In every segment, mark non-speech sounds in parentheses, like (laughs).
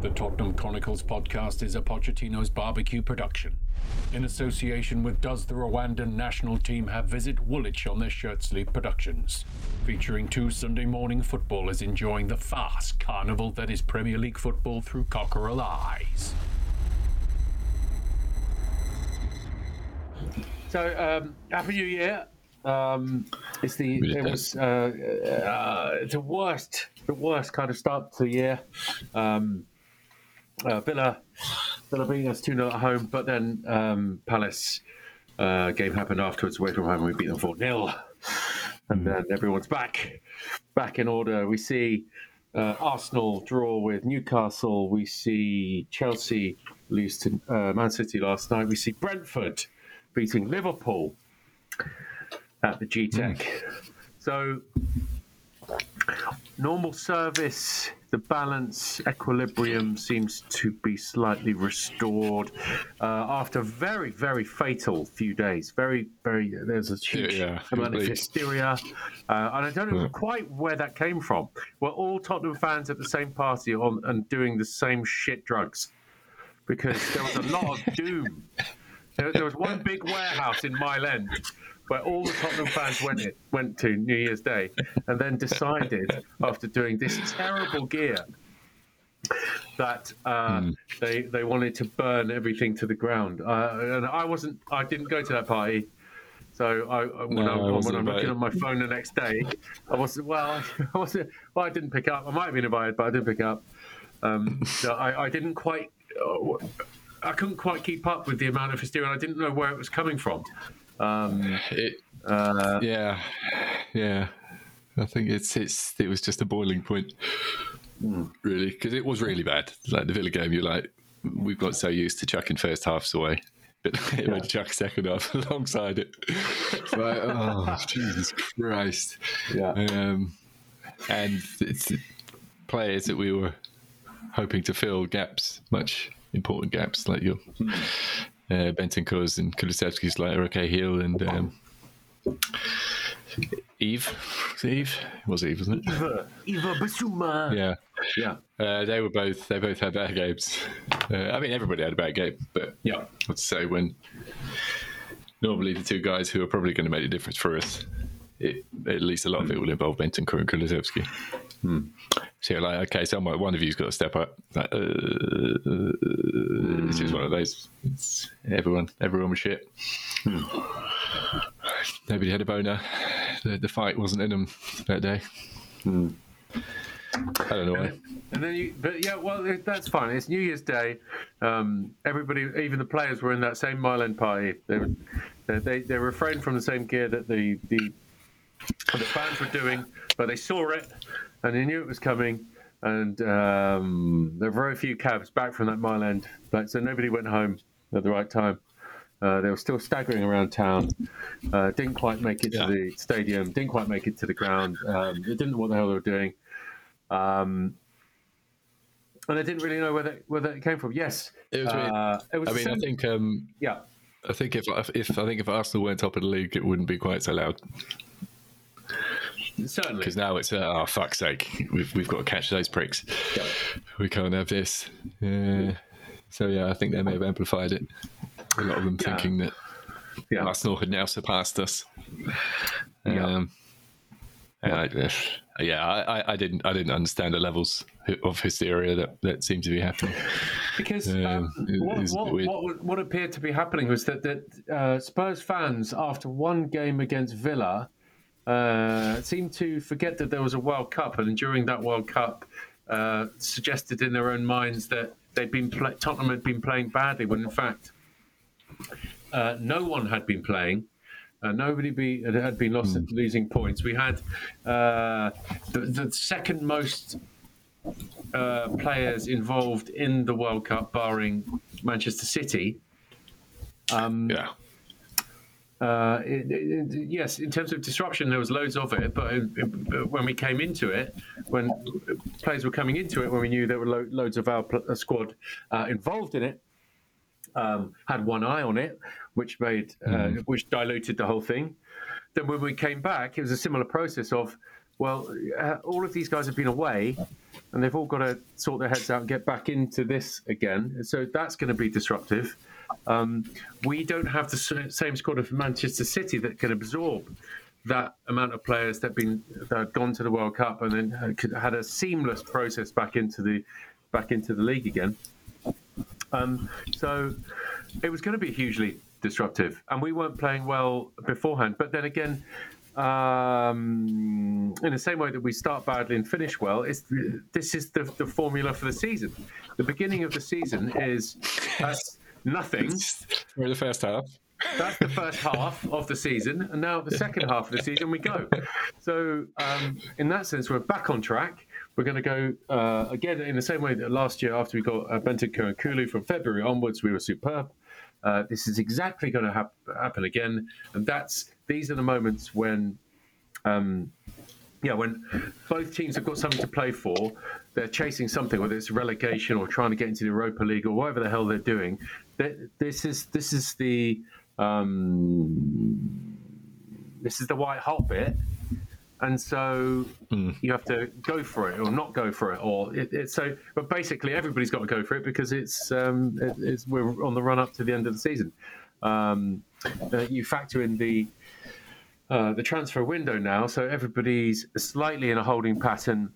The Tottenham Chronicles podcast is a Pochettino's barbecue production. In association with Does the Rwandan national team have visit Woolwich on their shirt sleeve productions, featuring two Sunday morning footballers enjoying the fast carnival that is Premier League football through cockerel eyes. So, um, Happy New Year. Um, it's the Really it was uh, uh, the worst the worst kind of start to the year. Um, uh, Villa Villa beating us two 0 at home, but then um, Palace uh, game happened afterwards away from home. We beat them four 0 and then everyone's back back in order. We see uh, Arsenal draw with Newcastle. We see Chelsea lose to uh, Man City last night. We see Brentford beating Liverpool at the G Tech. So, normal service, the balance, equilibrium seems to be slightly restored uh, after a very, very fatal few days. Very, very, there's a huge Yeah, yeah, amount of hysteria. Uh, and I don't know quite where that came from. We're all Tottenham fans at the same party on and doing the same shit drugs because there was a lot of doom. There, there was one big warehouse in Mile End where all the Tottenham fans went it, went to New Year's Day, and then decided after doing this terrible gear that uh, they they wanted to burn everything to the ground. Uh, and I wasn't. I didn't go to that party. So I, I- when, No, I'm, I when I'm looking on my phone the next day, I wasn't. Well, (laughs) I wasn't. Well, I didn't pick up. I might have been invited, but I didn't pick up. Um, so I, I didn't quite. Uh, I couldn't quite keep up with the amount of hysteria. I didn't know where it was coming from. Um, It, uh, yeah, yeah. I think it's it's it was just a boiling point, really, because it was really bad. Like the Villa game, you're like, we've got so used to chucking first halves away, (laughs) but it would chuck second half (laughs) alongside it. It's like, oh Jesus Christ! yeah. Um, and it's players that we were hoping to fill gaps, much important gaps, like your uh, Bentancur and Kulusevski's like okay Hill and um, Yves. Was it Yves? It was Yves, wasn't it? Yves, Yves Bissouma. Yeah. Yeah. Uh, they were both. They both had bad games. Uh, I mean, everybody had a bad game, but Yeah. I'd say when normally the two guys who are probably going to make a difference for us, it, at least a lot of it will involve Benton and Kulusevski. So you're like, okay, someone, one of you's got to step up. Like, uh, It's just one of those. It's, everyone, everyone was shit. Nobody had a boner. The, the fight wasn't in them that day. I don't know why. And then you, but yeah, well, that's fine. It's New Year's Day. Um, everybody, even the players, were in that same Mile End party. They, were- they, they, they refrained from the same gear that the, the the fans were doing, but they saw it and they knew it was coming. And um, there were very few cabs back from that Mile End, but so nobody went home at the right time. Uh, they were still staggering around town. Uh, didn't quite make it Yeah. to the stadium. Didn't quite make it to the ground. Um, they didn't know what the hell they were doing. Um, and I didn't really know where that, where that came from. Yes, It was uh, it was. I mean, I think um, yeah, I think if if I think if Arsenal went top of the league, it wouldn't be quite so loud certainly. because now it's uh, oh fuck's sake, we've we've got to catch those pricks. We can't have this. Yeah. So yeah, I think they may have amplified it. A lot of them Yeah. thinking that Yeah. Arsenal had now surpassed us. Yeah. Um, and I, yeah, I, I- didn't I didn't understand the levels of hysteria that, that seemed to be happening. Because Um, um, what, is a bit what, what, what appeared to be happening was that, that uh, Spurs fans, after one game against Villa, uh, seemed to forget that there was a World Cup, and during that World Cup, uh, suggested in their own minds that they'd been pla Tottenham had been playing badly, when in fact uh, no one had been playing. Uh, nobody be, had been lost, losing points. We had uh, the, the second most uh, players involved in the World Cup, barring Manchester City. Um, Yeah. Uh, it, it, yes, in terms of disruption, there was loads of it. But it, it- when we came into it, when players were coming into it, when we knew there were lo- loads of our pl- uh, squad uh, involved in it, um, had one eye on it, which made uh, which diluted the whole thing. Then when we came back, it was a similar process of Well, uh, all of these guys have been away, and they've all got to sort their heads out and get back into this again. So that's going to be disruptive. Um, we don't have the same squad of Manchester City that can absorb that amount of players that have been that had gone to the World Cup and then had a seamless process back into the back into the league again. Um, so it was going to be hugely disruptive, and we weren't playing well beforehand. But then again, um, in the same way that we start badly and finish well, this is the, the formula for the season. The beginning of the season is nothing. For the first half. That's the first half of the season, and now the second half of the season we go. So, um, in that sense, we're back on track. We're going to go uh, again in the same way that last year, after we got uh, Bentancur and Kulu from February onwards, we were superb. Uh, this is exactly going to hap- happen again, and that's these are the moments when, um, yeah, when both teams have got something to play for, they're chasing something, whether it's relegation or trying to get into the Europa League or whatever the hell they're doing. This is this is the um, this is the white hot bit, and so mm. you have to go for it or not go for it, or it, it, so. But basically, everybody's got to go for it because it's, um, it, it's we're on the run up to the end of the season. Um, uh, you factor in the uh, the transfer window now, so everybody's slightly in a holding pattern.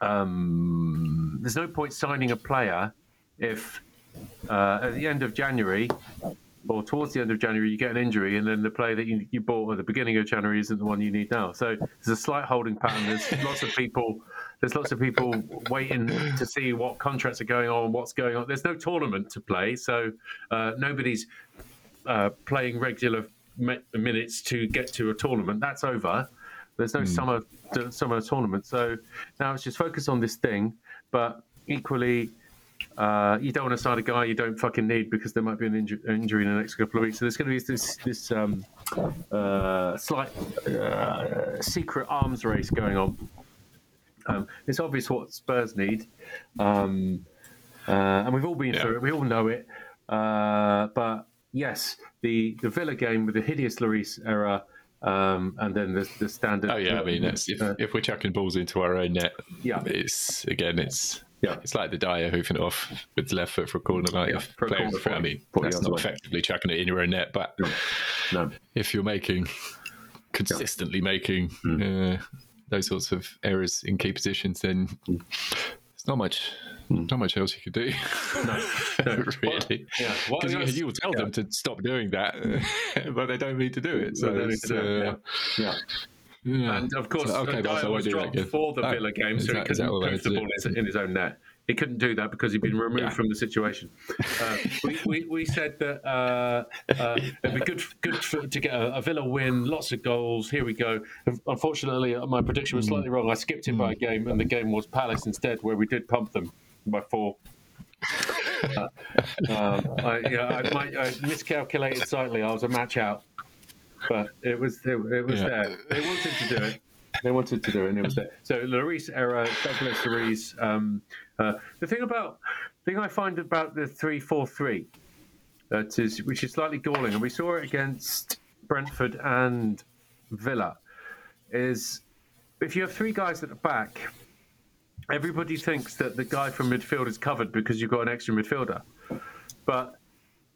Um, there's no point signing a player if uh, at the end of January or towards the end of January, you get an injury, and then the player that you, you bought at the beginning of January isn't the one you need now. So there's a slight holding pattern. There's (laughs) lots of people. There's lots of people waiting to see what contracts are going on, what's going on. There's no tournament to play, so uh, nobody's uh, playing regular minutes to get to a tournament. That's over. There's no mm. summer summer tournament, so now it's just focus on this thing. But equally, uh, you don't want to sign a guy you don't fucking need because there might be an inju- injury in the next couple of weeks. So there's going to be this this um, uh, slight uh, secret arms race going on. Um, it's obvious what Spurs need, um, uh, and we've all been yeah. through it. We all know it. Uh, but yes, the the Villa game with the hideous Lloris error. Um, and then the, the standard. Oh yeah, I mean, if, if we're chucking balls into our own net, yeah, it's again, it's yeah, it's like the Dier hoofing it off with the left foot for a corner. Like yeah, for playing for, I mean, that's not effectively chucking it in your own net, but no. No. if you're making consistently yeah. making mm. uh, those sorts of errors in key positions, then mm. it's not much. Mm. Not much else you could do, no, (laughs) no. really. yeah, (laughs) because you, you, will tell yeah. them to stop doing that, (laughs) but they don't need to do it. So it's, uh, yeah. Yeah. And of course, so, okay, was dropped for the Villa game, so he couldn't put the ball in his own net. He couldn't do that because he'd been removed yeah. from the situation. Uh, we, we, we, said that uh, uh, it'd be good good for, to get a, a, Villa win, lots of goals. Here we go. Unfortunately, my prediction was slightly wrong. I skipped it by a game, and the game was Palace instead, where we did pump them by four. Uh, um, I, yeah, I, my, I miscalculated slightly. I was a match out but it was it, it was yeah. there. They wanted to do it. They wanted to do it, and it was there. So Lloris era, Douglas Lloris. Um, uh, the thing about the thing I find about the three four three, that is which is slightly galling, and we saw it against Brentford and Villa, is if you have three guys at the back, everybody thinks that the guy from midfield is covered because you've got an extra midfielder, but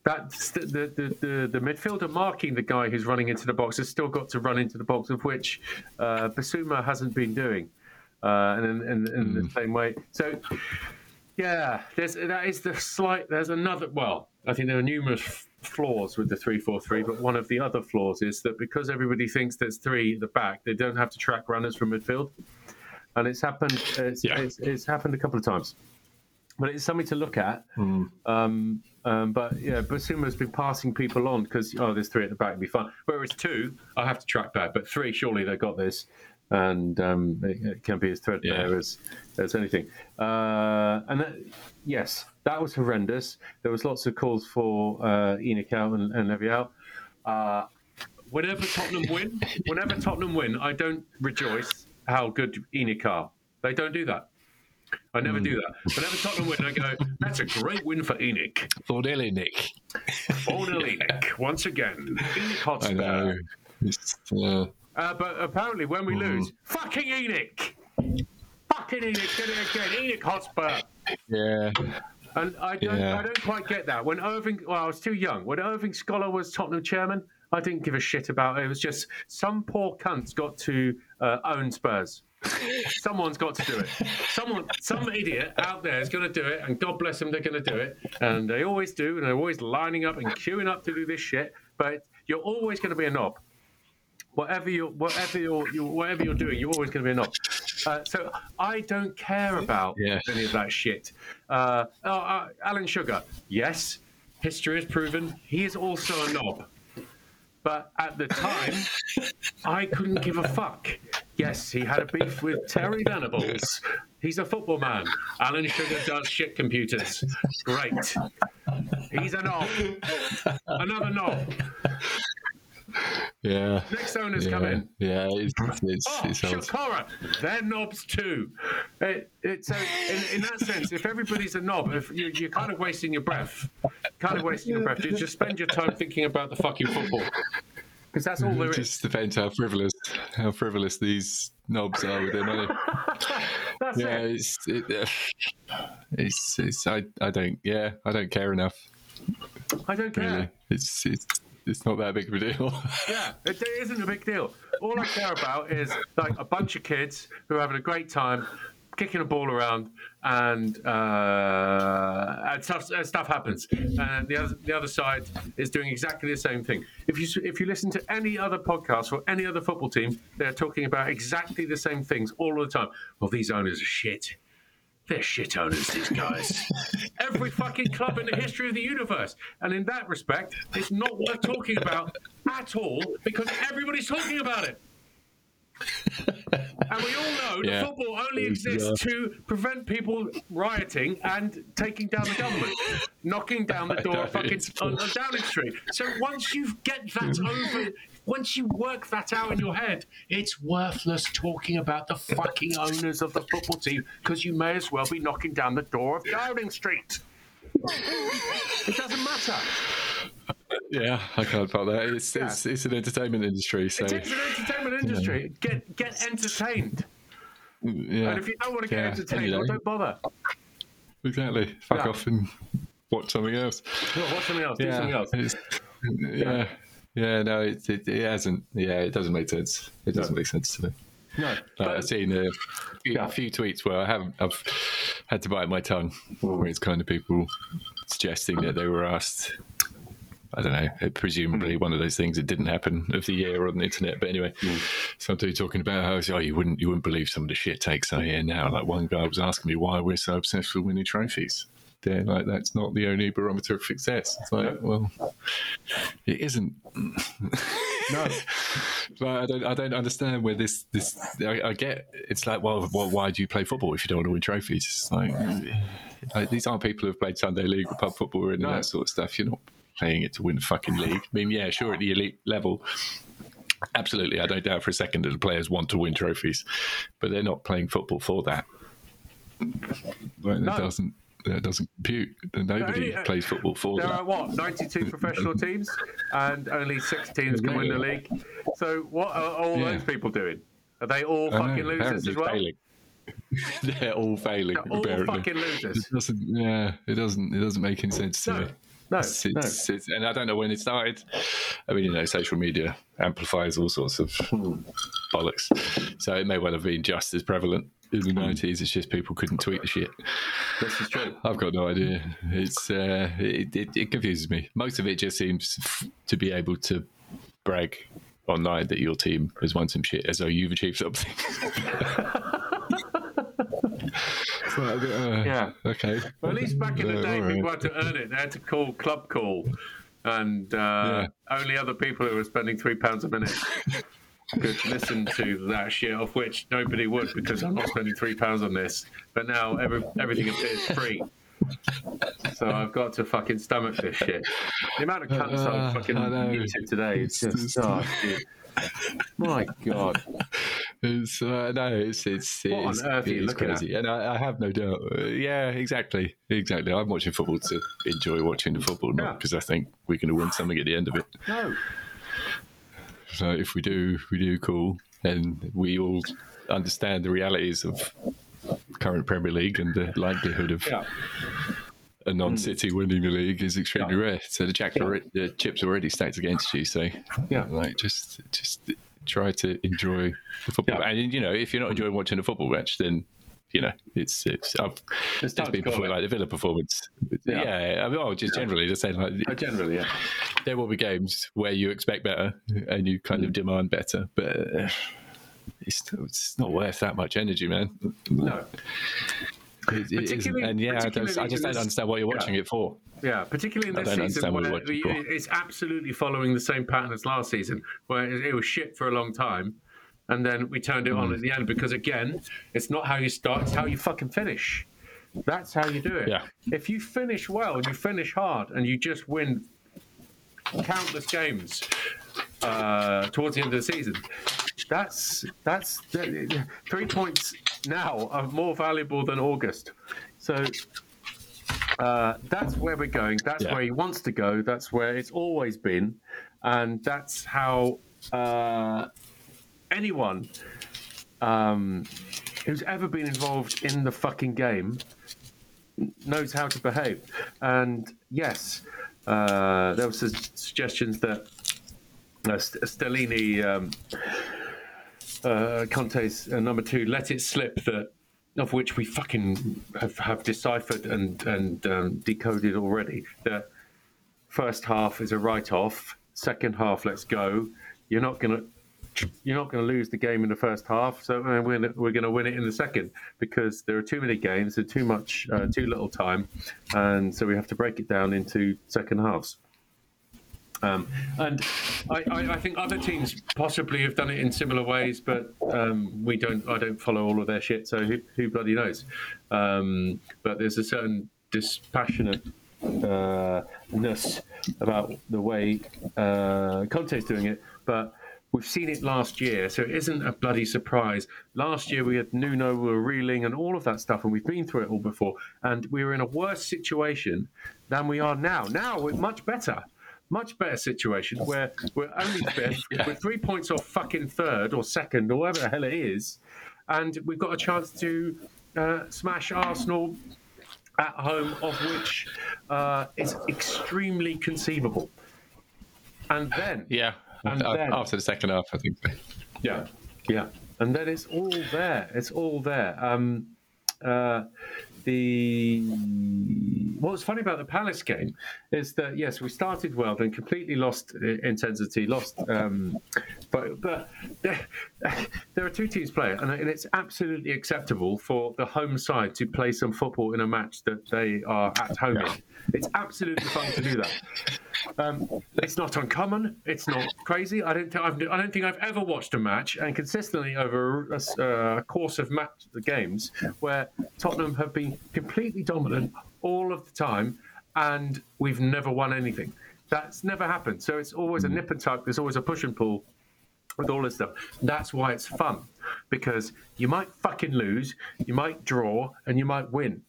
that the, the, the, the, midfielder marking the guy who's running into the box has still got to run into the box, of which uh, Bissouma hasn't been doing, uh, and in, in, in mm. the hmm. same way. So, yeah, there's that is the slight. There's another. Well, I think there are numerous flaws with the three four three, but one of the other flaws is that because everybody thinks there's three at the back, they don't have to track runners from midfield, and it's happened. It's, yeah. it's, it's happened a couple of times but it's something to look at. Mm. Um, um, but yeah, Bissouma's been passing people on because oh, there's three at the back, it'd be fun. Whereas two, I have to track back, but three, surely they've got this, and um, it, it, can be as threadbare yeah. as as anything. Uh, and that, yes, that was horrendous. There was lots of calls for uh, ENIC out and, and Levy out. Uh, whenever Tottenham win, whenever Tottenham win, I don't rejoice how good ENIC are. They don't do that. I never mm. do that. Whenever Tottenham win, I go, that's a great win for ENIC. 4 0 ENIC. 4 0 ENIC, once again. ENIC Hotspur. I know. Uh, Uh, but apparently, when we lose, fucking Enoch, fucking Enoch, did it again. Enoch Hotspur. Yeah. And I don't, Yeah. I don't quite get that. When Irving, well, I was too young. When Irving Scholar was Tottenham chairman, I didn't give a shit about it. It was just some poor cunt's got to uh, own Spurs. (laughs) Someone's got to do it. Someone, some idiot out there is going to do it, and God bless them, they're going to do it. And they always do, and they're always lining up and queuing up to do this shit. But you're always going to be a knob. Whatever you're, whatever you're, you whatever you're doing, you're always going to be a knob. Uh, so I don't care about Yeah. any of that shit. Uh, uh, Alan Sugar, yes, history has proven he is also a knob. But at the time, I couldn't give a fuck. Yes, he had a beef with Terry Venables. He's a football man. Alan Sugar does shit computers. Great. He's a knob. Another knob. Yeah. Next owners yeah. come in. Yeah. It's, it's, Oh, it's old. Shakara, they're knobs too. It, it, so, in, in that sense, if everybody's a knob, if you, you're kind of wasting your breath, kind of wasting your breath. You just spend your time thinking about the fucking football, because that's all there It is. just depends how frivolous how frivolous these knobs are with their money. (laughs) That's Yeah, it. it's it, uh, it's it's I, I don't yeah I don't care enough I don't care. really. It's it's it's not that big of a deal. (laughs) Yeah, it, it isn't a big deal. All I care about is like a bunch of kids who are having a great time, kicking a ball around, and uh, and stuff stuff happens. And the other the other side is doing exactly the same thing. If you if you listen to any other podcast or any other football team, they're talking about exactly the same things all the time. Well, these owners are shit. They're shit owners, these guys. (laughs) Every fucking club in the history of the universe. And in that respect, it's not worth talking about at all because everybody's talking about it. (laughs) And we all know Yeah. that football only exists to prevent people rioting and taking down the government, (laughs) knocking down the door of fucking on, on Downing Street. So once you get that (laughs) over, once you work that out in your head, it's worthless talking about the fucking owners of the football team because you may as well be knocking down the door of Downing Street. It doesn't matter. Yeah, I can't fault that. It's it's it's an entertainment industry, so It takes an entertainment industry. Get get entertained. yeah. And if you don't want to get yeah, entertained, know, well, don't bother. exactly. Fuck Yeah. off and watch something else. Well, watch something else. Do yeah, something else. yeah, yeah. No, it, it it hasn't. Yeah, it doesn't make sense. It doesn't make sense to me. No, but- I've seen a few, Yeah. a few tweets where I haven't. I've had to bite my tongue, where it's kind of people suggesting that they were asked. I don't know. Presumably, hmm. one of those things that didn't happen of the year on the internet. But anyway, hmm. somebody talking about how oh, you wouldn't you wouldn't believe some of the shit takes I hear now. Like one guy was asking me why we're so obsessed with winning trophies. Yeah, like that's not the only barometer of success. It's like, well, it isn't. no. (laughs) Like, I don't, I don't understand where this, this. I, I get it's like, well, well, why do you play football if you don't want to win trophies? It's like, like, these aren't people who've played Sunday league or pub football and No. that sort of stuff. You're not playing it to win a fucking league. I mean, yeah, sure, at the elite level, absolutely. I don't doubt for a second that the players want to win trophies, but they're not playing football for that. Like, No. That doesn't. That doesn't compute. Nobody uh, plays football for There that. are what 92 professional teams, and only six teams can win the league. So what are all Yeah. those people doing? Are they all I know, fucking losers as well? failing. (laughs) They're all failing. They're all apparently. fucking losers. It doesn't. Yeah, it doesn't. It doesn't make any sense to me. No, It's, no. it's, and I don't know when it started. I mean, you know, social media amplifies all sorts of bollocks. So it may well have been just as prevalent in the nineties. It's just people couldn't tweet the shit. This is true. I've got no idea. It's uh, it, it, it confuses me. Most of it just seems f- to be able to brag online that your team has won some shit as though you've achieved something. (laughs) (laughs) Uh, Yeah. Okay. Well, at least back in the day, people had to earn it. They had to call club call, and uh, only other people who were spending three pounds a minute could listen to that shit. Of which nobody would, because I'm not spending three pounds on this. But now every, everything appears free. So I've got to fucking stomach this shit. The amount of cunts Uh, I've fucking I muted today is It's just just- oh, dude. (laughs) My God. It's uh, no, it's it's What it's, it's looking at? crazy, and I, I have no doubt. Uh, yeah, exactly, exactly. I'm watching football to enjoy watching the football, Yeah. not because I think we're going to win something at the end of it. No. So if we do, we do cool, and we all understand the realities of current Premier League and the likelihood of Yeah. A non-City winning the league is extremely rare. So the jack, the chips are already stacked against you. So Yeah. like just just try to enjoy the football. Yeah. And you know, if you're not enjoying watching a football match, then you know it's it's. I've, It's time been before like the Villa performance. Yeah. Yeah, I mean, oh, just generally just saying like Uh, Generally, yeah. there will be games where you expect better and you kind Mm. of demand better, but uh, it's it's not worth that much energy, man. No. It- it isn't. And yeah, I, don't, I just don't understand what you're watching it for. Yeah, particularly in this season, where it's absolutely following the same pattern as last season, where it it was shit for a long time, and then we turned it Mm. on at the end because again, it's not how you start; it's how you fucking finish. That's how you do it. Yeah. If you finish well and you finish hard and you just win countless games uh, towards the end of the season, that's that's three points now are more valuable than August. So uh, that's where we're going. That's Yeah. where he wants to go. That's where it's always been, and that's how uh, anyone um, who's ever been involved in the fucking game knows how to behave. And yes, uh, there were suggestions that uh, St- Stellini, um, uh, Conte's uh, number two, let it slip that of which we fucking have, have deciphered and and um, decoded already. That first half is a write-off. Second half, let's go. You're not gonna. You're not going to lose the game in the first half, so uh, we're gonna, we're going to win it in the second because there are too many games and too much, uh, too little time, and so we have to break it down into second halves. Um, and I, I, I think other teams possibly have done it in similar ways, but um, we don't. I don't follow all of their shit, so who, who bloody knows? Um, but there's a certain dispassionate uh, about the way uh, Conte's doing it, but. We've seen it last year, so it isn't a bloody surprise. Last year we had Nuno, we were reeling, and all of that stuff, and we've been through it all before. And we were in a worse situation than we are now. Now we're much better much better situation where we're only (laughs) fifth, we're three points off fucking third or second or whatever the hell it is, and we've got a chance to uh, smash Arsenal at home, of which uh, is extremely conceivable. And then, Yeah, And Uh, then- after the second half, I think. yeah, yeah, and then it's all there. It's all there. Um, uh, the what was funny about the Palace game is that yes, we started well, then completely lost intensity, lost. Um, but but (laughs) there, are two teams playing, and it's absolutely acceptable for the home side to play some football in a match that they are at home in. It's absolutely fun to do that. Um, it's not uncommon. It's not crazy. I don't. Th- I've, I don't think I've ever watched a match and consistently over a, uh, course of match the games where Tottenham have been completely dominant all of the time, and we've never won anything. That's never happened. So it's always a nip and tuck. There's always a push and pull with all this stuff. That's why it's fun because you might fucking lose, you might draw, and you might win.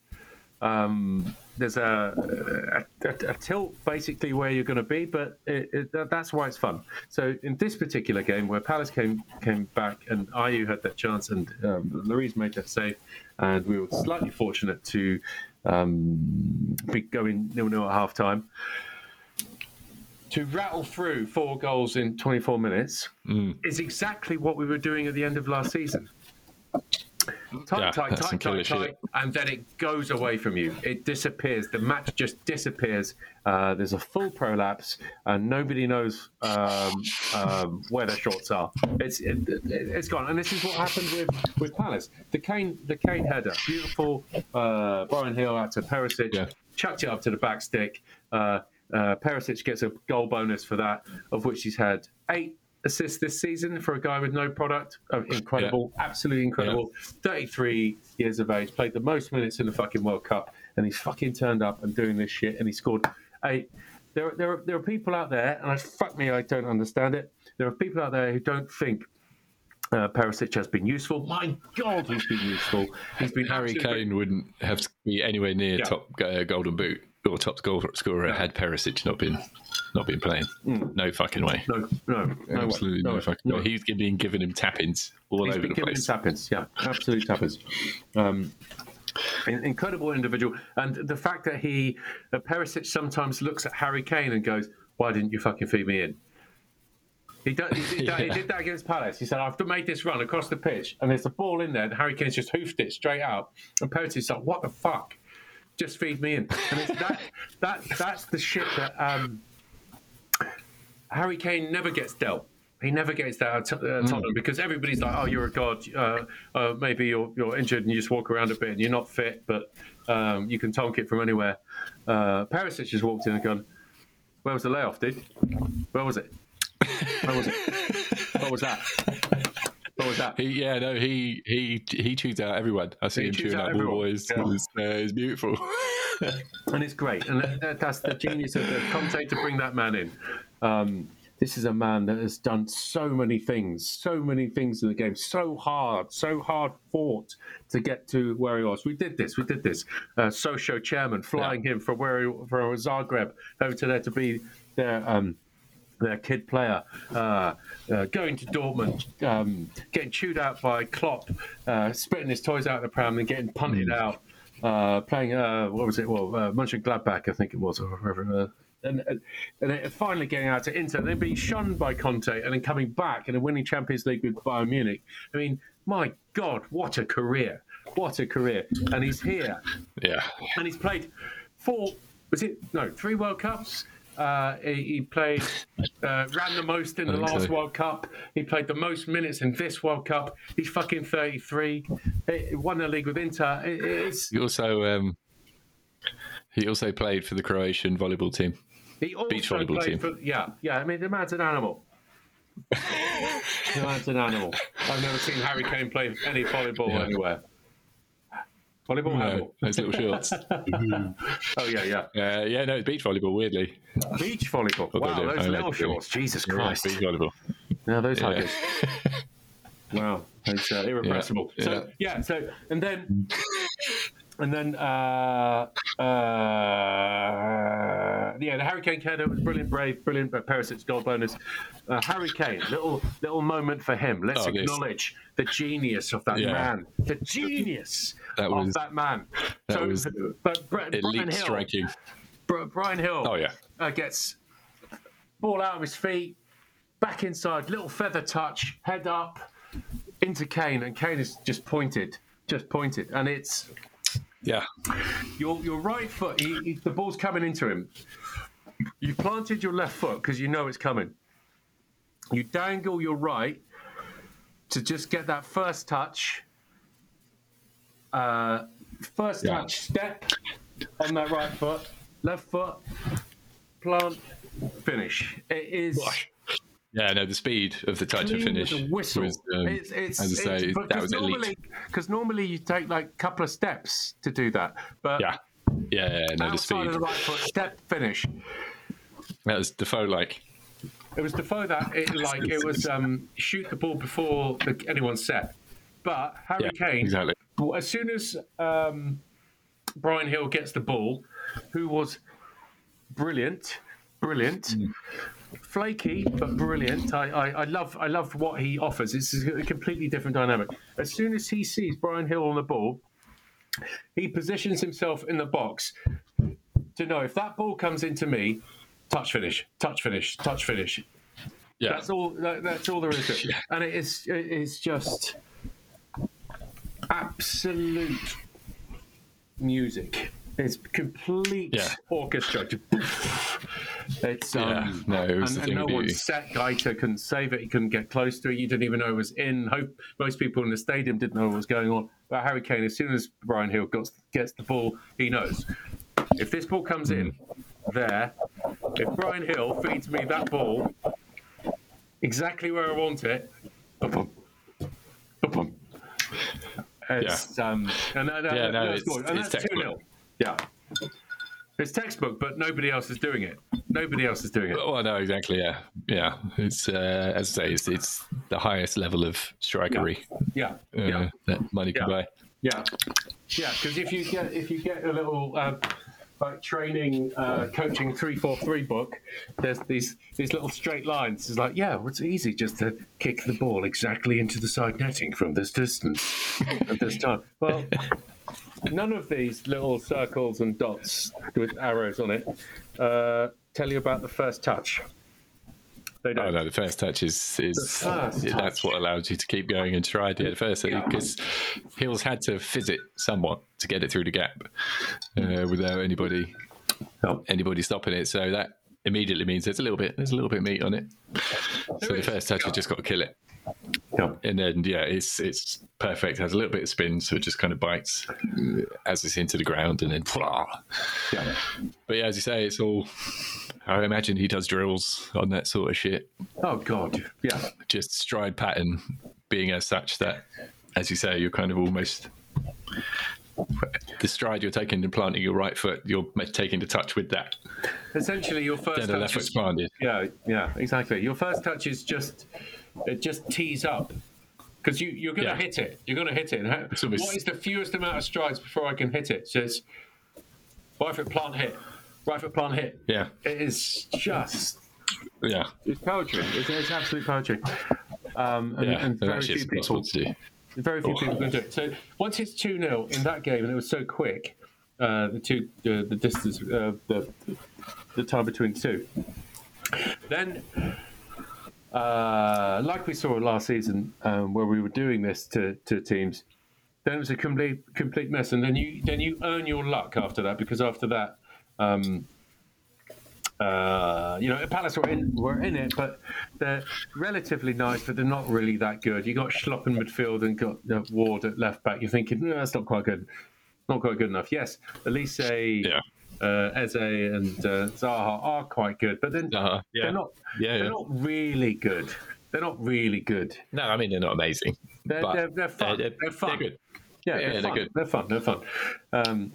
Um, there's a, a, a, a tilt basically where you're going to be, but it, it, that- that's why it's fun. So in this particular game, where Palace came came back and Ayew had that chance and um, Lloris made that save, and we were slightly fortunate to um, be going nil nil at half time. To rattle through four goals in 24 minutes is exactly what we were doing at the end of last season. Tight, Yeah, tight, tight, tight, tight, and then it goes away from you. It disappears. The match just disappears. Uh, there's a full prolapse, and nobody knows um, um, where their shorts are. It's it, it's gone, and this is what happened with, with Palace. The Kane the Kane header, beautiful. Uh, Bryan Gil out to Perisic, Yeah. chucked it up to the back stick. Uh, uh, Perisic gets a goal bonus for that, of which he's had eight assists this season for a guy with no product. Oh, incredible, absolutely incredible. 33 years of age, played the most minutes in the fucking World Cup, and he's fucking turned up and doing this shit, and he scored eight. There, there, are, there are people out there, and I, fuck me, I don't understand it. There are people out there who don't think Uh, Perisic has been useful. My God, he's been useful. He's been Harry Kane wouldn't have to be anywhere near Yeah. top uh, Golden Boot or top goal scorer had Perisic not been not been playing. No fucking way. No, no, no. Absolutely no, way. fucking way. He's been giving him tap-ins all He's over been the place. tappins, yeah, absolute tappins. Um, incredible individual, and the fact that he, uh, Perisic, sometimes looks at Harry Kane and goes, "Why didn't you fucking feed me in?" He, do, he, did (laughs) that, he did that against Palace. He said, "I've made this run across the pitch, and there's a ball in there, and Harry Kane's just hoofed it straight out." And Perisic's like, "What the fuck? Just feed me in." And it's that (laughs) that that's the shit that um, Harry Kane never gets dealt. He never gets that uh, Tottenham because everybody's like, "Oh, you're a god. Uh, uh, maybe you're you're injured and you just walk around a bit and you're not fit, but um, you can tonk it from anywhere." Uh, Perisic just walked in and gone, "Where was the layoff, dude? Where was it? Where was it? What was that? (laughs) Was that?" He, yeah, no, he he he chews out everyone. I see He him chewing out everyone. boys. Yeah. It's, uh, it's beautiful. (laughs) and it's great. And that, that- that's the genius of the Conte to bring that man in. Um, this is a man that has done so many things, so many things in the game, so hard, so hard fought to get to where he was. We did this, we did this. Uh, Sochaux chairman flying him from where he, from Zagreb over to there to be their. Um, their kid player uh, uh, going to Dortmund, um, getting chewed out by Klopp, uh, spitting his toys out of the pram and getting punted out, uh, playing, uh, what was it? Well, uh, Mönchengladbach, I think it was, or wherever. Uh, and, and, and finally getting out to Inter, then being shunned by Conte, and then coming back and then winning Champions League with Bayern Munich. I mean, my God, what a career! What a career! And he's here yeah, and he's played four. Was it no three World Cups? Uh, he, he played uh, ran the most in the last so. World Cup. He played the most minutes in this World Cup. He's fucking thirty three. He won the league with Inter. It- it's, he also um, he also played for the Croatian volleyball team. he also Beach volleyball team. For, yeah, yeah. I mean, the man's an animal. the man's an animal. I've never seen Harry Kane play any volleyball Yeah. anywhere. Volleyball, No, handball. those little shorts. (laughs) Oh yeah, yeah. Uh, yeah, no, it's beach volleyball. Weirdly, Beach volleyball. Wow, those little shorts. Jesus Yeah, Christ. beach volleyball. Now those Yeah. huggers. (laughs) Wow, it's uh, irrepressible. Yeah, So yeah. yeah, so and then and then uh, uh, yeah, the Harry Kane header was brilliant, brave, brilliant. But Perisic's goal bonus. Uh, Harry Kane, little little moment for him. Let's Oh, acknowledge the genius of that Yeah. man. The genius That was- that man. that so, was but Bryan Elite Gil, striking. Bri- Bryan Gil Oh yeah, uh, gets ball out of his feet, back inside, little feather touch, head up into Kane, and Kane is just pointed, just pointed, and it's yeah, your your right foot. He, he- the ball's coming into him. You planted your left foot because you know it's coming. You dangle your right to just get that first touch. Uh, first Yeah. touch, step on that right foot, left foot, plant, finish. It is yeah. No, the speed of the touch and finish with a whistle. was, um, it's, it's, as I say, it's- that was normally, elite. Because normally you take like a couple of steps to do that, but Yeah, yeah, yeah. No, the speed. of the right foot, step, finish. That was Defoe like. It was Defoe that it (laughs) like it was um, shoot the ball before the, anyone's set. But Harry Yeah, Kane, exactly. As soon as um, Bryan Gil gets the ball, who was brilliant, brilliant, Mm. flaky but brilliant. I, I, I love I love what he offers. It's a completely different dynamic. As soon as he sees Bryan Gil on the ball, he positions himself in the box to know if that ball comes into me, touch finish, touch finish, touch finish. Yeah, That's all. That, that's all there is to it. (laughs) And it is. It is just absolute music. It's complete Yeah. orchestra. It's um, Yeah. No, it was and, and no one set Guaita couldn't save it. He couldn't get close to it. You didn't even know it was in. Hope most people in the stadium didn't know what was going on. But Harry Kane, as soon as Bryan Gil gets, gets the ball, he knows if this ball comes in there, if Bryan Gil feeds me that ball exactly where I want it, ba-bum, ba-bum. It's, um, and, and, Yeah, no, that's it's- and it's that's 2 0. textbook. Yeah. It's textbook, but nobody else is doing it. Nobody else is doing it. Well, no, exactly. Yeah, yeah. It's uh, as I say, it's, it's the highest level of strikery Yeah, uh, yeah, that money can Yeah. buy. yeah, yeah. Because if you get if you get a little uh, like training uh, coaching three four three book, there's these these little straight lines. It's like yeah, well, it's easy just to kick the ball exactly into the side netting from this distance at this time. Well. None of these little circles and dots with arrows on it uh, tell you about the first touch. They Oh don't. no, the first touch is is yeah, that's what allows you to keep going and try to hit first because Gil's had to fizz it somewhat to get it through the gap uh, without anybody No. anybody stopping it. So that immediately means there's a little bit there's a little bit of meat on it. So the first touch, you just got to kill it, And then yeah, it's it's perfect. Has a little bit of spin, so it just kind of bites as it's into the ground, and then. Yeah. But yeah, as you say, it's all. I imagine he does drills on that sort of shit. Oh God. Yeah. Just stride pattern being as such that, as you say, you're kind of almost the stride you're taking and planting your right foot, you're taking the touch with that. Essentially, your first Then the touch left foot's is, planted. yeah, yeah, exactly. Your first touch is just it just tees up because you you're going to Yeah. hit it. You're going to hit it. And how, It's almost- what is the fewest amount of strides before I can hit it? So it's right foot plant hit, right foot plant hit. Yeah, It is just yeah, it's poetry. It's, it's absolute poetry. Um, and, yeah. and very few people to do. very few people can do it. So once it's 2 0 in that game, and it was so quick, uh, the two, the, the distance, uh, the, the time between two, then, uh, like we saw last season, um, where we were doing this to, to teams, then it was a complete complete mess, and then you then you earn your luck after that because after that. Um, uh, you know, Palace were in were in it, but they're relatively nice, but they're not really that good. You got Schlupp in midfield and got uh, Ward at left back. You're thinking, no, that's not quite good, not quite good enough. Yes, at Olise, Yeah. Uh, Eze, and uh, Zaha are quite good, but then Uh-huh. Yeah. they're not. Yeah, they're yeah. not really good. They're not really good. No, I mean they're not amazing. They're but they're, they're fun. They're, They're, fun. they're good. Yeah, Yeah, they're, they're fun. good. They're fun. They're fun. Um,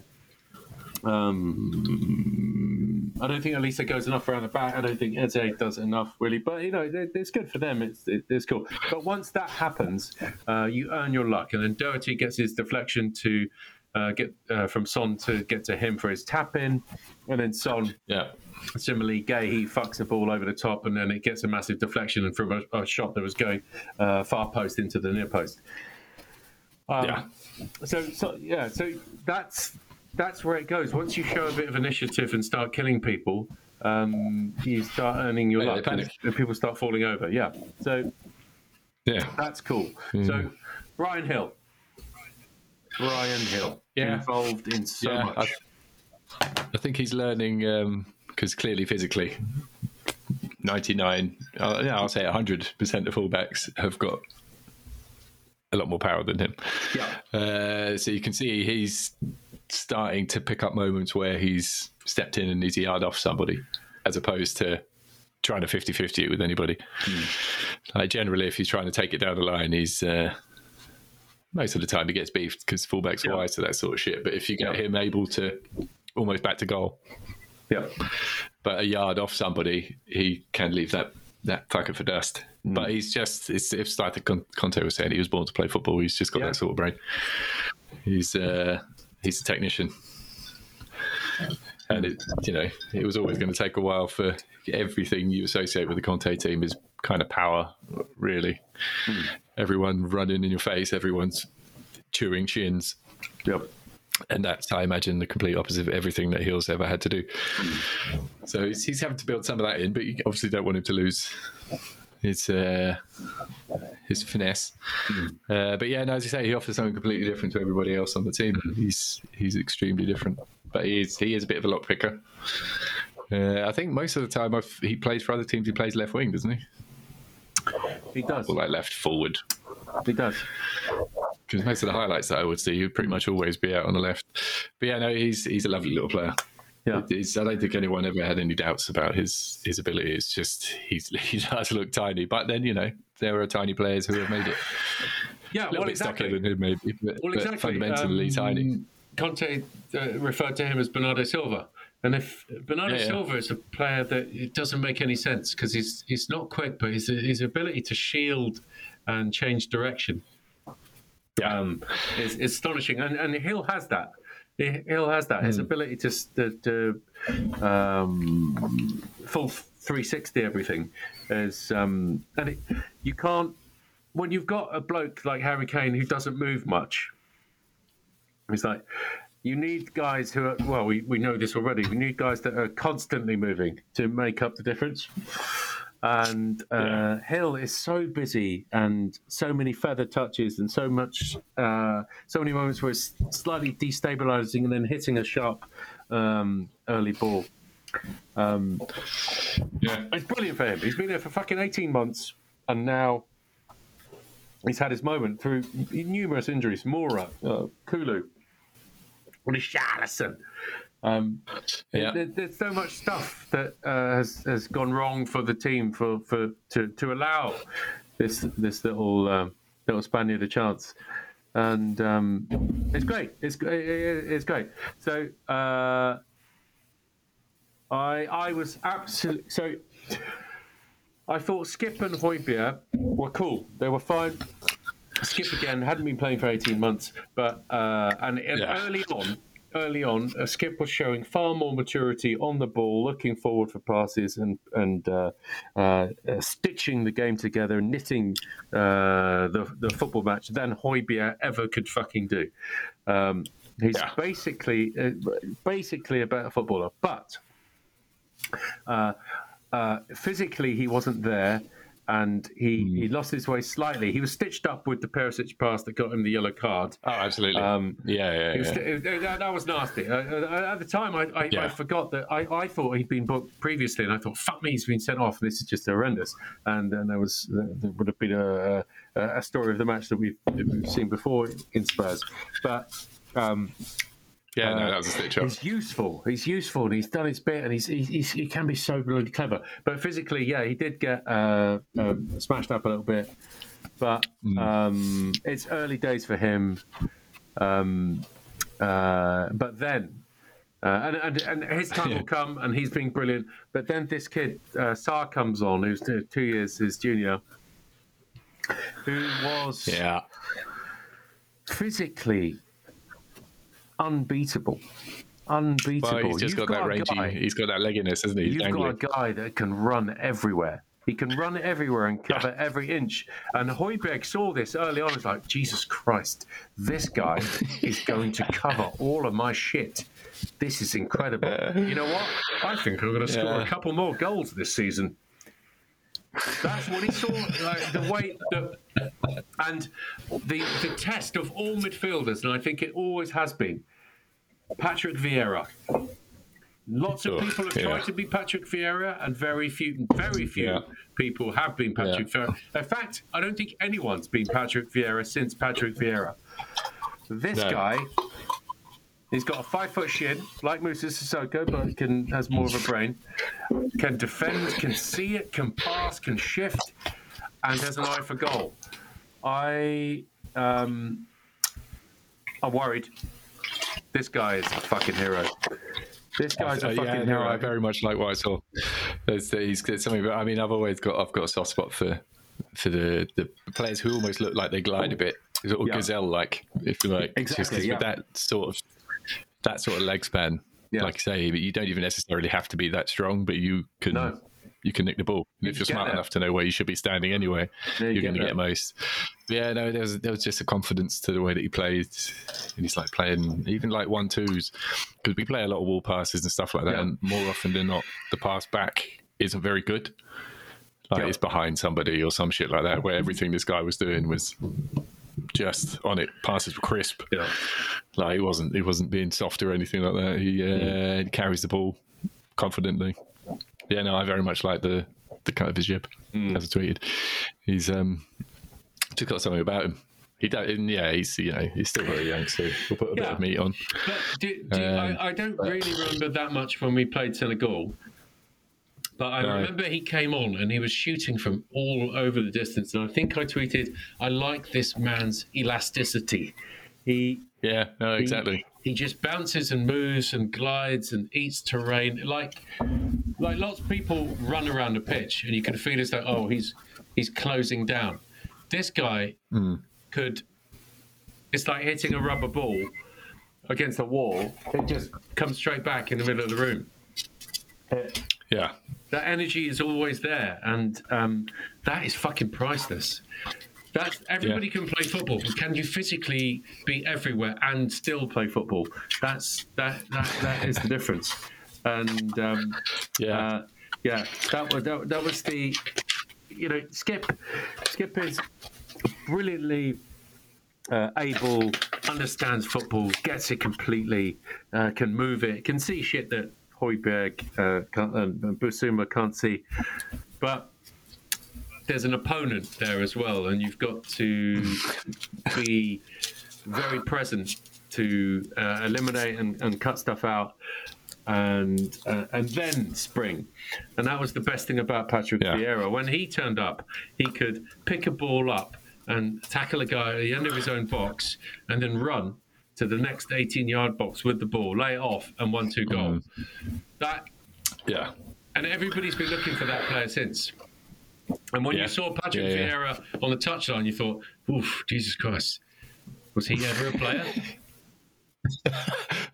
um, I don't think Elisa goes enough around the back. I don't think Eze does enough, really. But you know, it- it's good for them. It's it, it's cool. But once that happens, uh, you earn your luck, and then Doherty gets his deflection to uh, get uh, from Son to get to him for his tap in, and then Son Yeah. Similarly, Gay he fucks the ball over the top, and then it gets a massive deflection and from a, a shot that was going uh, far post into the near post. Um, Yeah. So, so yeah, so that's that's where it goes. Once you show a bit of initiative and start killing people, um, you start earning your Yeah, luck, panic. and people start falling over. Yeah, so Yeah. that's cool. Hmm. So, Bryan Gil, Bryan Gil, Yeah. involved in so Yeah, much. I think he's learning because clearly physically, 99, uh, yeah, I'll say 100% of fullbacks have got a lot more power than him. yeah, Uh, so you can see he's starting to pick up moments where he's stepped in and he's yard off somebody, as opposed to trying to 50 50 it with anybody. Like generally, if he's trying to take it down the line, he's. Uh, most of the time he gets beefed because fullbacks are Yeah. wise to that sort of shit. But if you get Yeah. him able to almost back to goal, yeah, but a yard off somebody, he can leave that that fucker for dust. Mm. But he's just it's, it's like Conte was saying, he was born to play football. He's just got Yeah. that sort of brain. He's uh, he's a technician, and it you know it was always going to take a while for everything you associate with the Conte team is kind of power, really. Hmm. Everyone running in your face, everyone's chewing chins yep. and that's I imagine the complete opposite of everything that Gil's ever had to do. So he's, he's having to build some of that in, but you obviously don't want him to lose his uh, his finesse. Uh, but yeah, no, as you say, he offers something completely different to everybody else on the team. He's he's extremely different, but he is he is a bit of a lock picker. Uh, I think most of the time I've, he plays for other teams. He plays left wing, doesn't he? He does. Or like left forward. He does. because most of the highlights that I would see, he'd pretty much always be out on the left. But yeah, no, he's he's a lovely little player. Yeah. It's, I don't think anyone ever had any doubts about his his ability. It's just he's (laughs) he does look tiny, but then you know there are tiny players who have made it Yeah, a little well, bit exactly. stockier than him, maybe, but, Well, but exactly. fundamentally Um, tiny. Conte uh, referred to him as Bernardo Silva And if Bernardo Yeah, yeah. Silva is a player that it doesn't make any sense because he's he's not quick, but his his ability to shield and change direction um, is, is astonishing. And and Gil has that. Gil has that. His ability to to, to um, full 360 everything is um, and it, you can't when you've got a bloke like Harry Kane who doesn't move much. It's like you need guys who are well. We, we know this already. We need guys that are constantly moving to make up the difference. And uh, Gil is so busy and so many feather touches and so much, uh, so many moments where it's slightly destabilizing and then hitting a sharp um, early ball. Um, Yeah. it's brilliant for him. He's been there for fucking 18 months and now he's had his moment through numerous injuries. Moura, uh, Kulu, Richarlison. Um, Yeah. there, there's so much stuff that uh, has has gone wrong for the team for, for to, to allow this this little um, little Spaniard a chance, and um, it's great. It's it- it- it's great. So uh, I I was absolutely so. I thought Skipp and Højbjerg were cool. They were fine. Skipp again hadn't been playing for eighteen months, but uh, and, and Yeah. early on, early on, uh, Skipp was showing far more maturity on the ball, looking forward for passes and and uh, uh, uh, stitching the game together, knitting uh, the the football match than Højbjerg ever could fucking do. Um, he's Yeah. basically uh, basically a better footballer, but uh, uh, physically he wasn't there. And he, Hmm. he lost his way slightly. He was stitched up with the Perisic pass that got him the yellow card. Oh, absolutely. Um, yeah, yeah, was, yeah. it- it- that, that was nasty. Uh, uh, at the time, I, I, I forgot that I, I thought he'd been booked previously, and I thought, "Fuck me, he's been sent off. This is just horrendous." And then there was there would have been a, a, a story of the match that we've, we've seen before in Spurs, but. Um, yeah, uh, no, that was a stitch up. He's useful. He's useful, and he's done his bit, and he's, he's, he can be so bloody clever. But physically, yeah, he did get uh, uh, smashed up a little bit. But um, it's early days for him. Um, uh, but then, uh, and, and and his time (laughs) will come, and he's been brilliant. But then this kid uh, Sarr comes on, who's two two years his junior, who was Yeah. physically unbeatable. Unbeatable. Well, he's just You've got, that rangy. guy- He's got that legginess, hasn't he? He's You've dangling. got a guy that can run everywhere. He can run everywhere and cover (laughs) every inch. And Højbjerg saw this early on. He's like, Jesus Christ, this guy (laughs) is going to cover all of my shit. This is incredible. You know what? I think I'm going to score Yeah. a couple more goals this season. That's what he saw. Like the way the and the the test of all midfielders, and I think it always has been. Patrick Vieira. Lots of Oh, people have yeah. tried to be Patrick Vieira, and very few, very few Yeah. people have been Patrick Yeah. Vieira. In fact, I don't think anyone's been Patrick Vieira since Patrick Vieira. This No. guy, he's got a five foot shin, like Moussa Sissoko, but can has more of a brain. Can defend, can see it, can pass, can shift, and has an eye for goal. I um, I'm worried. This guy is a fucking hero. This guy's a fucking yeah, no, hero. I very much like what I saw. There's, he's got something, but I mean, I've always got I've got a soft spot for for the, the players who almost look like they glide a bit, sort of Yeah. gazelle like, if you like. Exactly, with yeah. that sort of that sort of leg span, Yeah. like you say, but you don't even necessarily have to be that strong, but you can. No. You can nick the ball. And if you're smart there. enough to know where you should be standing anyway, Yeah, you you're going to get most. Yeah, no, there was there was just a confidence to the way that he played, and he's like playing even like one twos because we play a lot of wall passes and stuff like that, Yeah. and more often than not, the pass back isn't very good. Like Yeah. it's behind somebody or some shit like that, where everything this guy was doing was just on it. Passes were crisp. Yeah. Like he wasn't he wasn't being soft or anything like that. He, uh, he carries the ball confidently. Yeah, no, I very much like the the cut of his jib. As I tweeted, he's um just got something about him. He don't, yeah, he's you know he's still very young, so we'll put a bit of meat on. But do, do, Um, I, I don't really remember that much when we played Senegal. But I No. remember he came on and he was shooting from all over the distance. And I think I tweeted, I like this man's elasticity. He Yeah, no, exactly. He just bounces and moves and glides and eats terrain. Like like lots of people run around the pitch and you can feel it's like oh he's he's closing down. This guy could it's like hitting a rubber ball against a wall it just comes straight back in the middle of the room. Yeah. that energy is always there and um, that is fucking priceless that's everybody Yeah. can play football but can you physically be everywhere and still play football that's that that, that is the difference and um, Yeah. uh, yeah that was that, that was the you know Skipp Skipp is brilliantly uh, able, understands football, gets it completely, uh, can move it, can see shit that Højbjerg uh, can't, and and Bissouma can't see. But there's an opponent there as well, and you've got to be very present to uh, eliminate and, and cut stuff out. And uh, and then spring, and that was the best thing about Patrick Yeah. Vieira. When he turned up, he could pick a ball up and tackle a guy at the end of his own box, and then run to the next 18 yard box with the ball, lay it off, and one two goal. That yeah. and everybody's been looking for that player since. And when Yeah. you saw Patrick Yeah. Vieira on the touchline, you thought, "Oof, Jesus Christ, was he ever a player?" (laughs)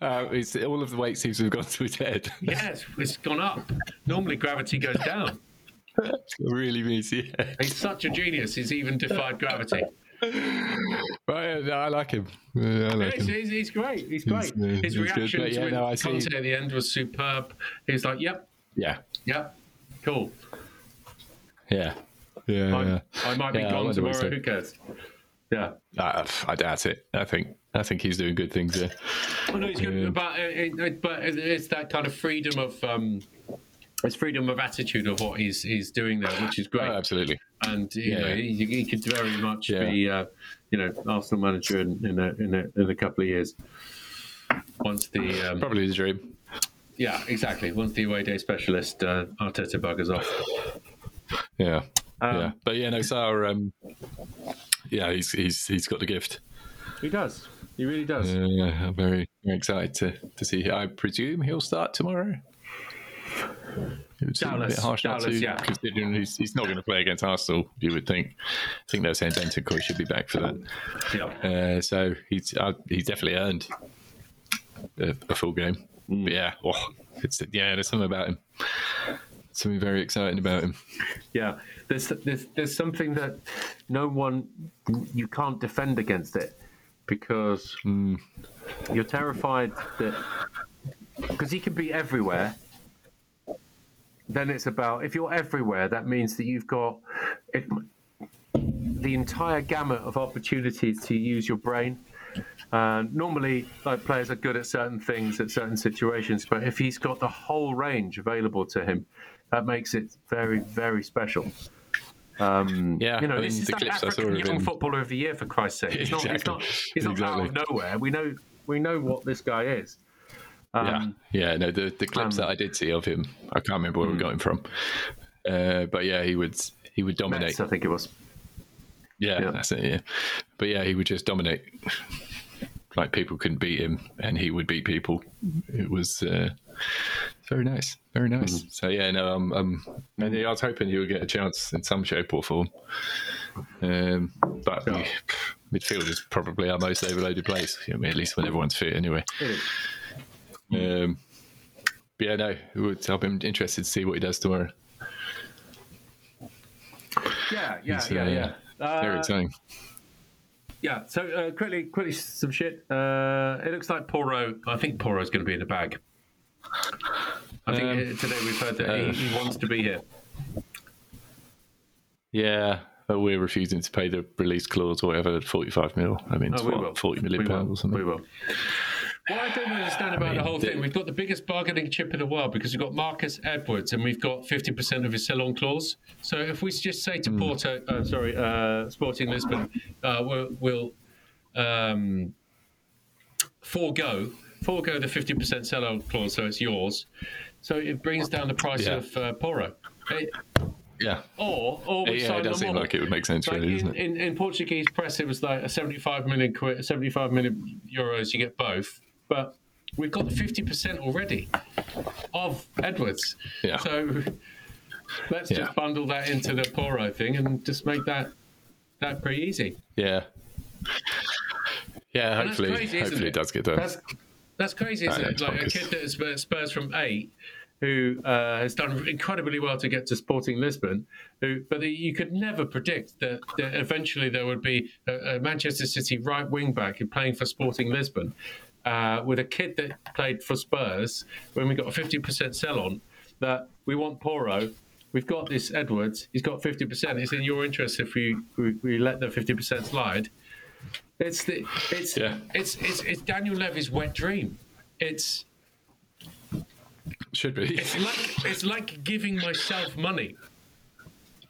Uh, all of the weight seems to have gone to his head. (laughs) yes, it's gone up. Normally, gravity goes down. really means, yeah. He's such a genius. He's even defied gravity. But yeah, no, I like him. Yeah, I like He's, him. he's, he's great. He's great. uh, His he's good, reaction yeah, to no, I it, see- Conte at the end was superb. He was like, "Yep, Yeah. yep, cool. Yeah. Yeah. I'm, yeah. I might be Yeah, gone tomorrow. Who cares?" Yeah. Uh, I doubt it. I think I think he's doing good things there. Well, no, it's good, Yeah. but it, it, but it's that kind of freedom of um, it's freedom of attitude of what he's he's doing there, which is great. Oh, absolutely. and you Yeah. know, he, he could very much Yeah. be, uh, you know, Arsenal manager in in a, in a in a couple of years. Once the um, Probably his dream. yeah, exactly. Once the away day specialist uh, Arteta buggers off. Yeah. Um, yeah. But yeah, no, Sarr, um, yeah, he's he's he's got the gift. He does. He really does. Yeah, I'm very, very excited to, to see. I presume he'll start tomorrow. It would seem a bit harsh not to, yeah. considering he's, he's not going to play against Arsenal. You would think. I think they're saying Bentancur should be back for that. Yeah. Uh, so he's uh, he's definitely earned a, a full game. But yeah, oh, it's yeah, there's something about him. Something very exciting about him. Yeah, there's, there's there's something that no one you can't defend against it because you're terrified that because he can be everywhere. Then it's about if you're everywhere, that means that you've got it, the entire gamut of opportunities to use your brain. Uh, normally, like players are good at certain things at certain situations, but if he's got the whole range available to him, that makes it very, very special. Um, Yeah, you know, I this is the clips I saw African young him- footballer of the year for Christ's sake. He's not, he's (laughs) Exactly. not, he's not out of nowhere. We know, we know what this guy is. Um, yeah, yeah. No, the the clips um, that I did see of him, I can't remember where we got him from. Uh, but yeah, he would he would dominate. Metz, I think it was. Yeah, Yeah. that's it. Yeah, but yeah, he would just dominate. (laughs) Like people couldn't beat him, and he would beat people. It was uh, very nice, very nice. So yeah, no, um, um, and yeah, I was hoping he would get a chance in some shape or form. Um, but we, midfield is probably our most overloaded place. I mean, at least when everyone's fit, anyway. Um, but yeah, no, it would, I'll be interested to see what he does tomorrow. Yeah, yeah, It's, yeah, uh, yeah. Very Uh, exciting. Yeah. So uh, quickly, quickly, some shit. Uh, it looks like Porro. I think Porro's going to be in the bag. I think Um, uh, today we've heard that uh, he, he wants to be here. Yeah, but we're refusing to pay the release clause or whatever, 45 mil. I mean, Oh, what, 40 million pounds or something. We will. What I don't understand about mean, the whole thing, we've got the biggest bargaining chip in the world because we've got Marcus Edwards and we've got 50% of his sell-on clause. So if we just say to Hmm. Porto, uh, sorry, uh, Sporting Lisbon, uh, we'll, we'll um, forego forego the 50% sell-on clause, so it's yours. So it brings down the price Yeah. of uh, Porro. It- Yeah. or or we Yeah, sign it does seem like it would make sense, Like really, in, doesn't it? in, in Portuguese press, it was like a 75 million quid, 75 million euros. You get both, but we've got the fifty percent already of Edwards. Yeah. So let's Yeah. just bundle that into the Porro thing and just make that that pretty easy. Yeah. Yeah, And hopefully, crazy, hopefully it does get done. That's that's crazy, isn't it? it's Like a kid that is Spurs- Spurs from eight, who uh, has done incredibly well to get to Sporting Lisbon, who but you could never predict that, that eventually there would be a, a Manchester City right wing back playing for Sporting Lisbon. Uh, with a kid that played for Spurs, when we got a 50% sell on, that we want Porro, we've got this Edwards, he's got 50%. It's in your interest if we, we, we let the 50% slide. It's the it's Yeah. it's it's it's Daniel Levy's wet dream. It's Should be. it's like it's like giving myself money.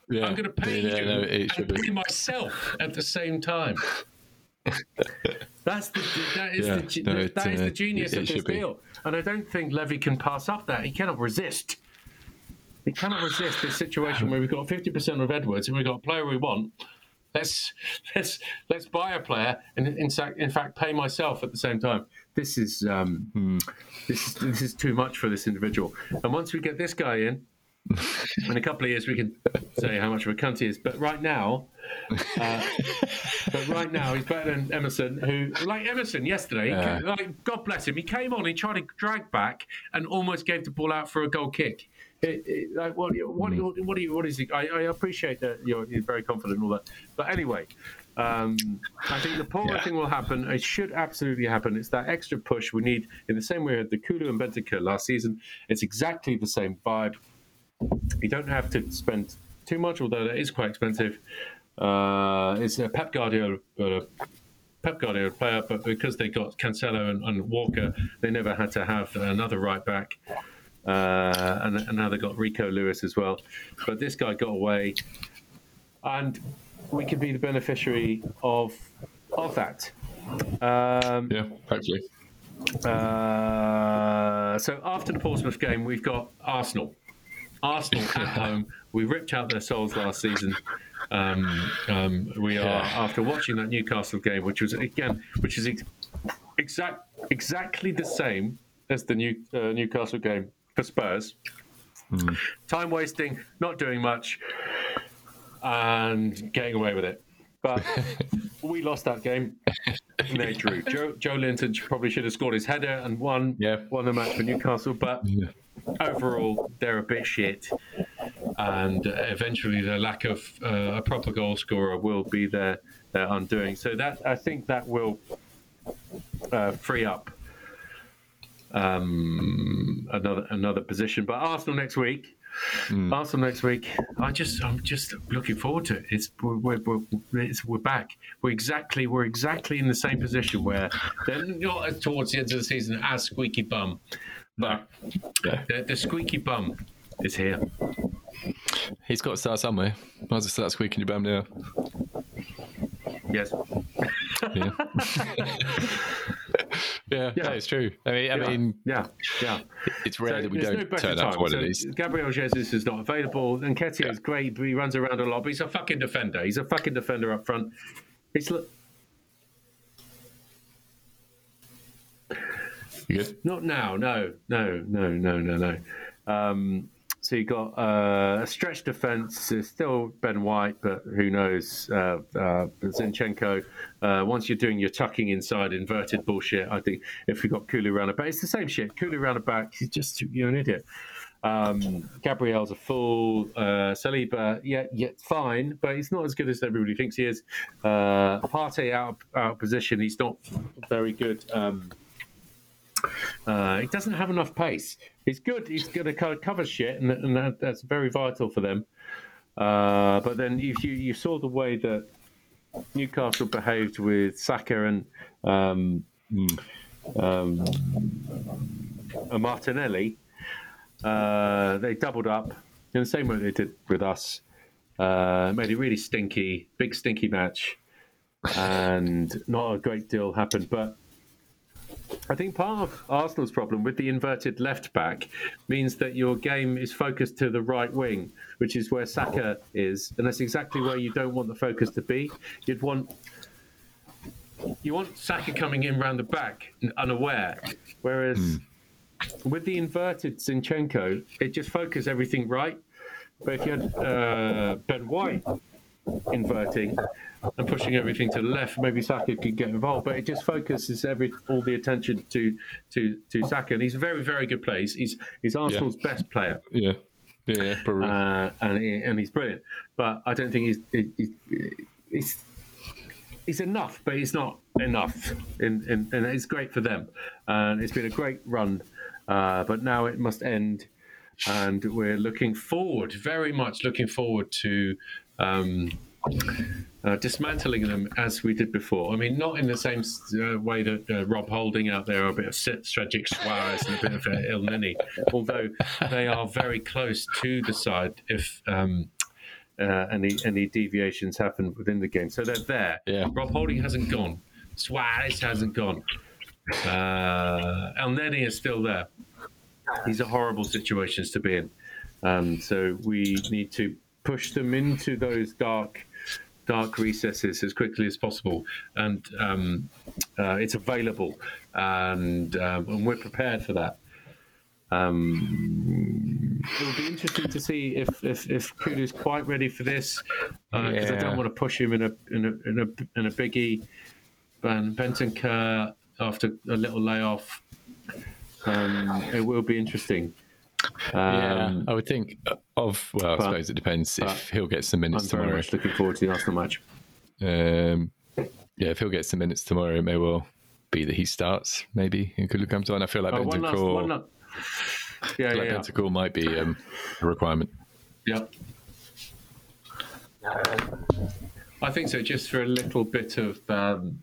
Yeah. I'm going to pay yeah, you no, and pay myself at the same time. (laughs) That's the that is Yeah, the no, it, that is uh, the genius it of this deal, and I don't think Levy can pass up that. He cannot resist. He cannot resist this situation where we've got 50% of Edwards and we've got a player we want. Let's (laughs) let's let's buy a player and in fact, in fact pay myself at the same time. This is um, Hmm. this is this is too much for this individual. And once we get this guy in, in a couple of years we can say how much of a cunt he is. But right now, uh, but right now he's better than Emerson, who like Emerson yesterday. he Yeah. ca- like God bless him, he came on, he tried to drag back and almost gave the ball out for a goal kick. It, it, like what, what, what, what, do you, what is he? I, I appreciate that you're, you're very confident and all that, but anyway, um, I think the Porro Yeah. thing will happen. It should absolutely happen. It's that extra push we need in the same way we had the Kulu and Bentancur last season. It's exactly the same vibe. You don't have to spend too much, although that is quite expensive. Uh, it's a Pep Guardiola. Uh, Pep Guardiola player, but because they got Cancelo and, and Walker, they never had to have another right back. Uh, and, and now they got Rico Lewis as well. But this guy got away, and we could be the beneficiary of of that. Um, Yeah, hopefully. uh, so after the Portsmouth game, we've got Arsenal. Arsenal at home. We ripped out their souls last season. Um, um, we are after watching that Newcastle game, which was again, which is ex- exact exactly the same as the new uh, Newcastle game for Spurs. Time wasting, not doing much, and getting away with it. But (laughs) we lost that game. And (laughs) they drew. Joe, Joelinton probably should have scored his header and won Yeah. won the match for Newcastle. But Yeah. Overall, they're a bit shit. And eventually, the lack of uh, a proper goal scorer will be their, their undoing. So that I think that will uh, free up um, another another position. But Arsenal next week. Arsenal next week. I just, I'm just looking forward to it. It's we're, we're, we're, it's, we're back. We're exactly, we're exactly in the same position where they're not towards the end of the season as squeaky bum, but Yeah. the, the squeaky bum is here. He's got to start somewhere. Might as well start squeaking your bum now. Yes. Yeah. (laughs) (laughs) yeah, Yeah. no, it's true. I mean, I Yeah. mean, yeah, yeah. it's rare So that we don't better turn up one So of these. Gabriel Jesus is not available, and Nketiah is great, but he runs around a lot. But he's a fucking defender. He's a fucking defender up front. He's You good? not now. No, no, no, no, no, no. Um, so you got uh, a stretch defence. There's still Ben White, but who knows? Uh, uh, Zinchenko. Uh, once you're doing your tucking inside inverted bullshit, I think if you've got Kulu the back, it's the same shit. Kulu round back, he's just you're an idiot. Um, Gabriel's a fool. Uh, Saliba, yeah, yeah, fine, but he's not as good as everybody thinks he is. Uh, Partey out out of position. He's not very good. Um, uh, he doesn't have enough pace. He's good. He's going to cover shit, and, and that, that's very vital for them. Uh, but then if you you saw the way that Newcastle behaved with Saka and um, um, and Martinelli, uh, they doubled up in the same way they did with us. Uh, made a really stinky, big stinky match, and not a great deal happened. But I think part of Arsenal's problem with the inverted left back means that your game is focused to the right wing, which is where Saka is, and that's exactly where you don't want the focus to be. You'd want you want Saka coming in round the back unaware, whereas with the inverted Zinchenko, it just focuses everything right. But if you had uh, Ben White inverting and pushing everything to the left, maybe Saka could get involved. But it just focuses every all the attention to to to Saka, and he's a very very good player. He's he's, Arsenal's best player, Yeah. Yeah, probably. uh, and he, and he's brilliant. But I don't think he's he, he, he's he's enough, but he's not enough. In, in, and it's great for them, and it's been a great run. Uh, but now it must end, and we're looking forward, very much looking forward to. Um, uh, dismantling them as we did before. I mean, not in the same uh, way that uh, Rob Holding out there, a bit of Stragic Suarez and a bit of uh, Elneny, although they are very close to the side if um, uh, any any deviations happen within the game. So they're there. Yeah. Rob Holding hasn't gone. Suarez hasn't gone. Uh, Elneny is still there. These are horrible situations to be in. Um, so we need to push them into those dark dark recesses as quickly as possible, and um, uh, it's available, and um, and we're prepared for that. Um, it will be interesting to see if if, if Kudu's quite ready for this, because I Yeah. don't want to push him in a in a in a, in a biggie. And Bentancur after a little layoff, um, it will be interesting. Yeah, Um, I would think of. Well, I but- suppose it depends if he'll get some I'm minutes very tomorrow. much looking forward to the Arsenal match. Um, yeah, if he'll get some minutes tomorrow, it may well be that he starts. Maybe in Kulu comes on. I feel like Oh, one last, one Bentancur, last. Yeah, like yeah, yeah. Bentancur might be um, a requirement. yeah. I think so, just for a little bit of um,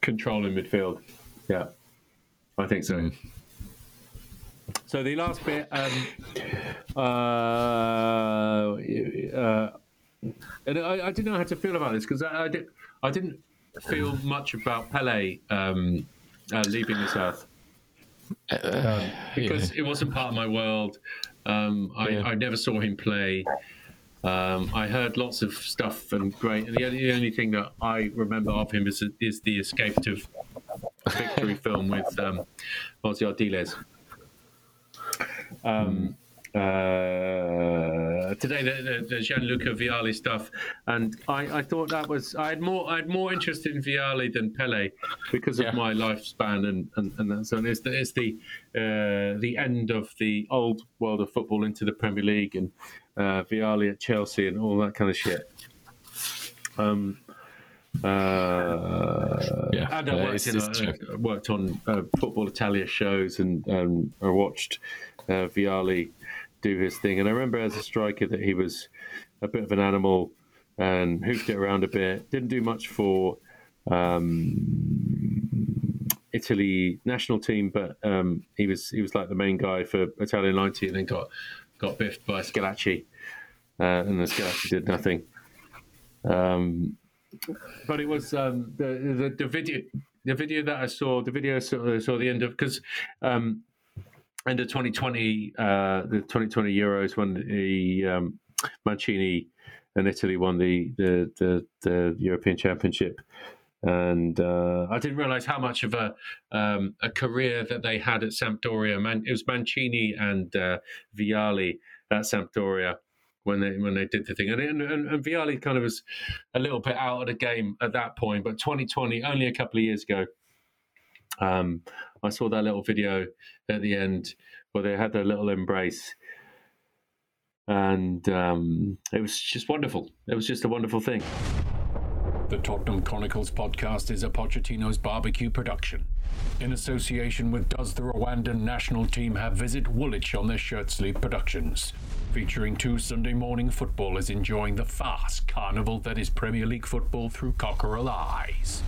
control in midfield. Yeah, I think so. Mm. So the last bit, um, uh, uh, and I, I didn't know how to feel about this because I, I, did, I didn't feel much about Pele um, uh, leaving this earth because it wasn't part of my world. Um, I, Yeah. I never saw him play. Um, I heard lots of stuff and great. And the only, the only thing that I remember of him is is the Escape to Victory (laughs) film with um, Ossie Ardiles. Um, uh, today the, the, the Gianluca Vialli stuff, and I, I thought that was I had more I had more interest in Vialli than Pele because of Yeah. my lifespan and and, and that. so it's the it's the uh, the end of the old world of football into the Premier League and uh, Vialli at Chelsea and all that kind of shit. Um, uh, Yeah, and I uh, worked, in, uh, worked on uh, Football Italia shows and um, I watched uh, Vialli do his thing. And I remember as a striker that he was a bit of an animal and hoofed it around a bit. Didn't do much for um, Italy national team, but um, he was he was like the main guy for Italian 90 and then got got biffed by Schillaci. Uh, and then Schillaci did nothing. Um, but it was um, the, the the video the video that I saw the video I saw, saw the end of because um, end of 2020 uh, the 2020 Euros when the um, Mancini and Italy won the the the, the European Championship. And uh, I didn't realize how much of a um, a career that they had at Sampdoria. Man, it was Mancini and uh, Vialli at Sampdoria when they when they did the thing. And, and, and Vialli kind of was a little bit out of the game at that point. But 2020, only a couple of years ago, um, I saw that little video at the end where they had their little embrace. And um, it was just wonderful. It was just a wonderful thing. The Tottenham Chronicles podcast is a Pochettino's barbecue production. In association with Does the Rwandan national team have Visit Woolwich on their shirt sleeve productions, featuring two Sunday morning footballers enjoying the fast carnival that is Premier League football through cockerel eyes.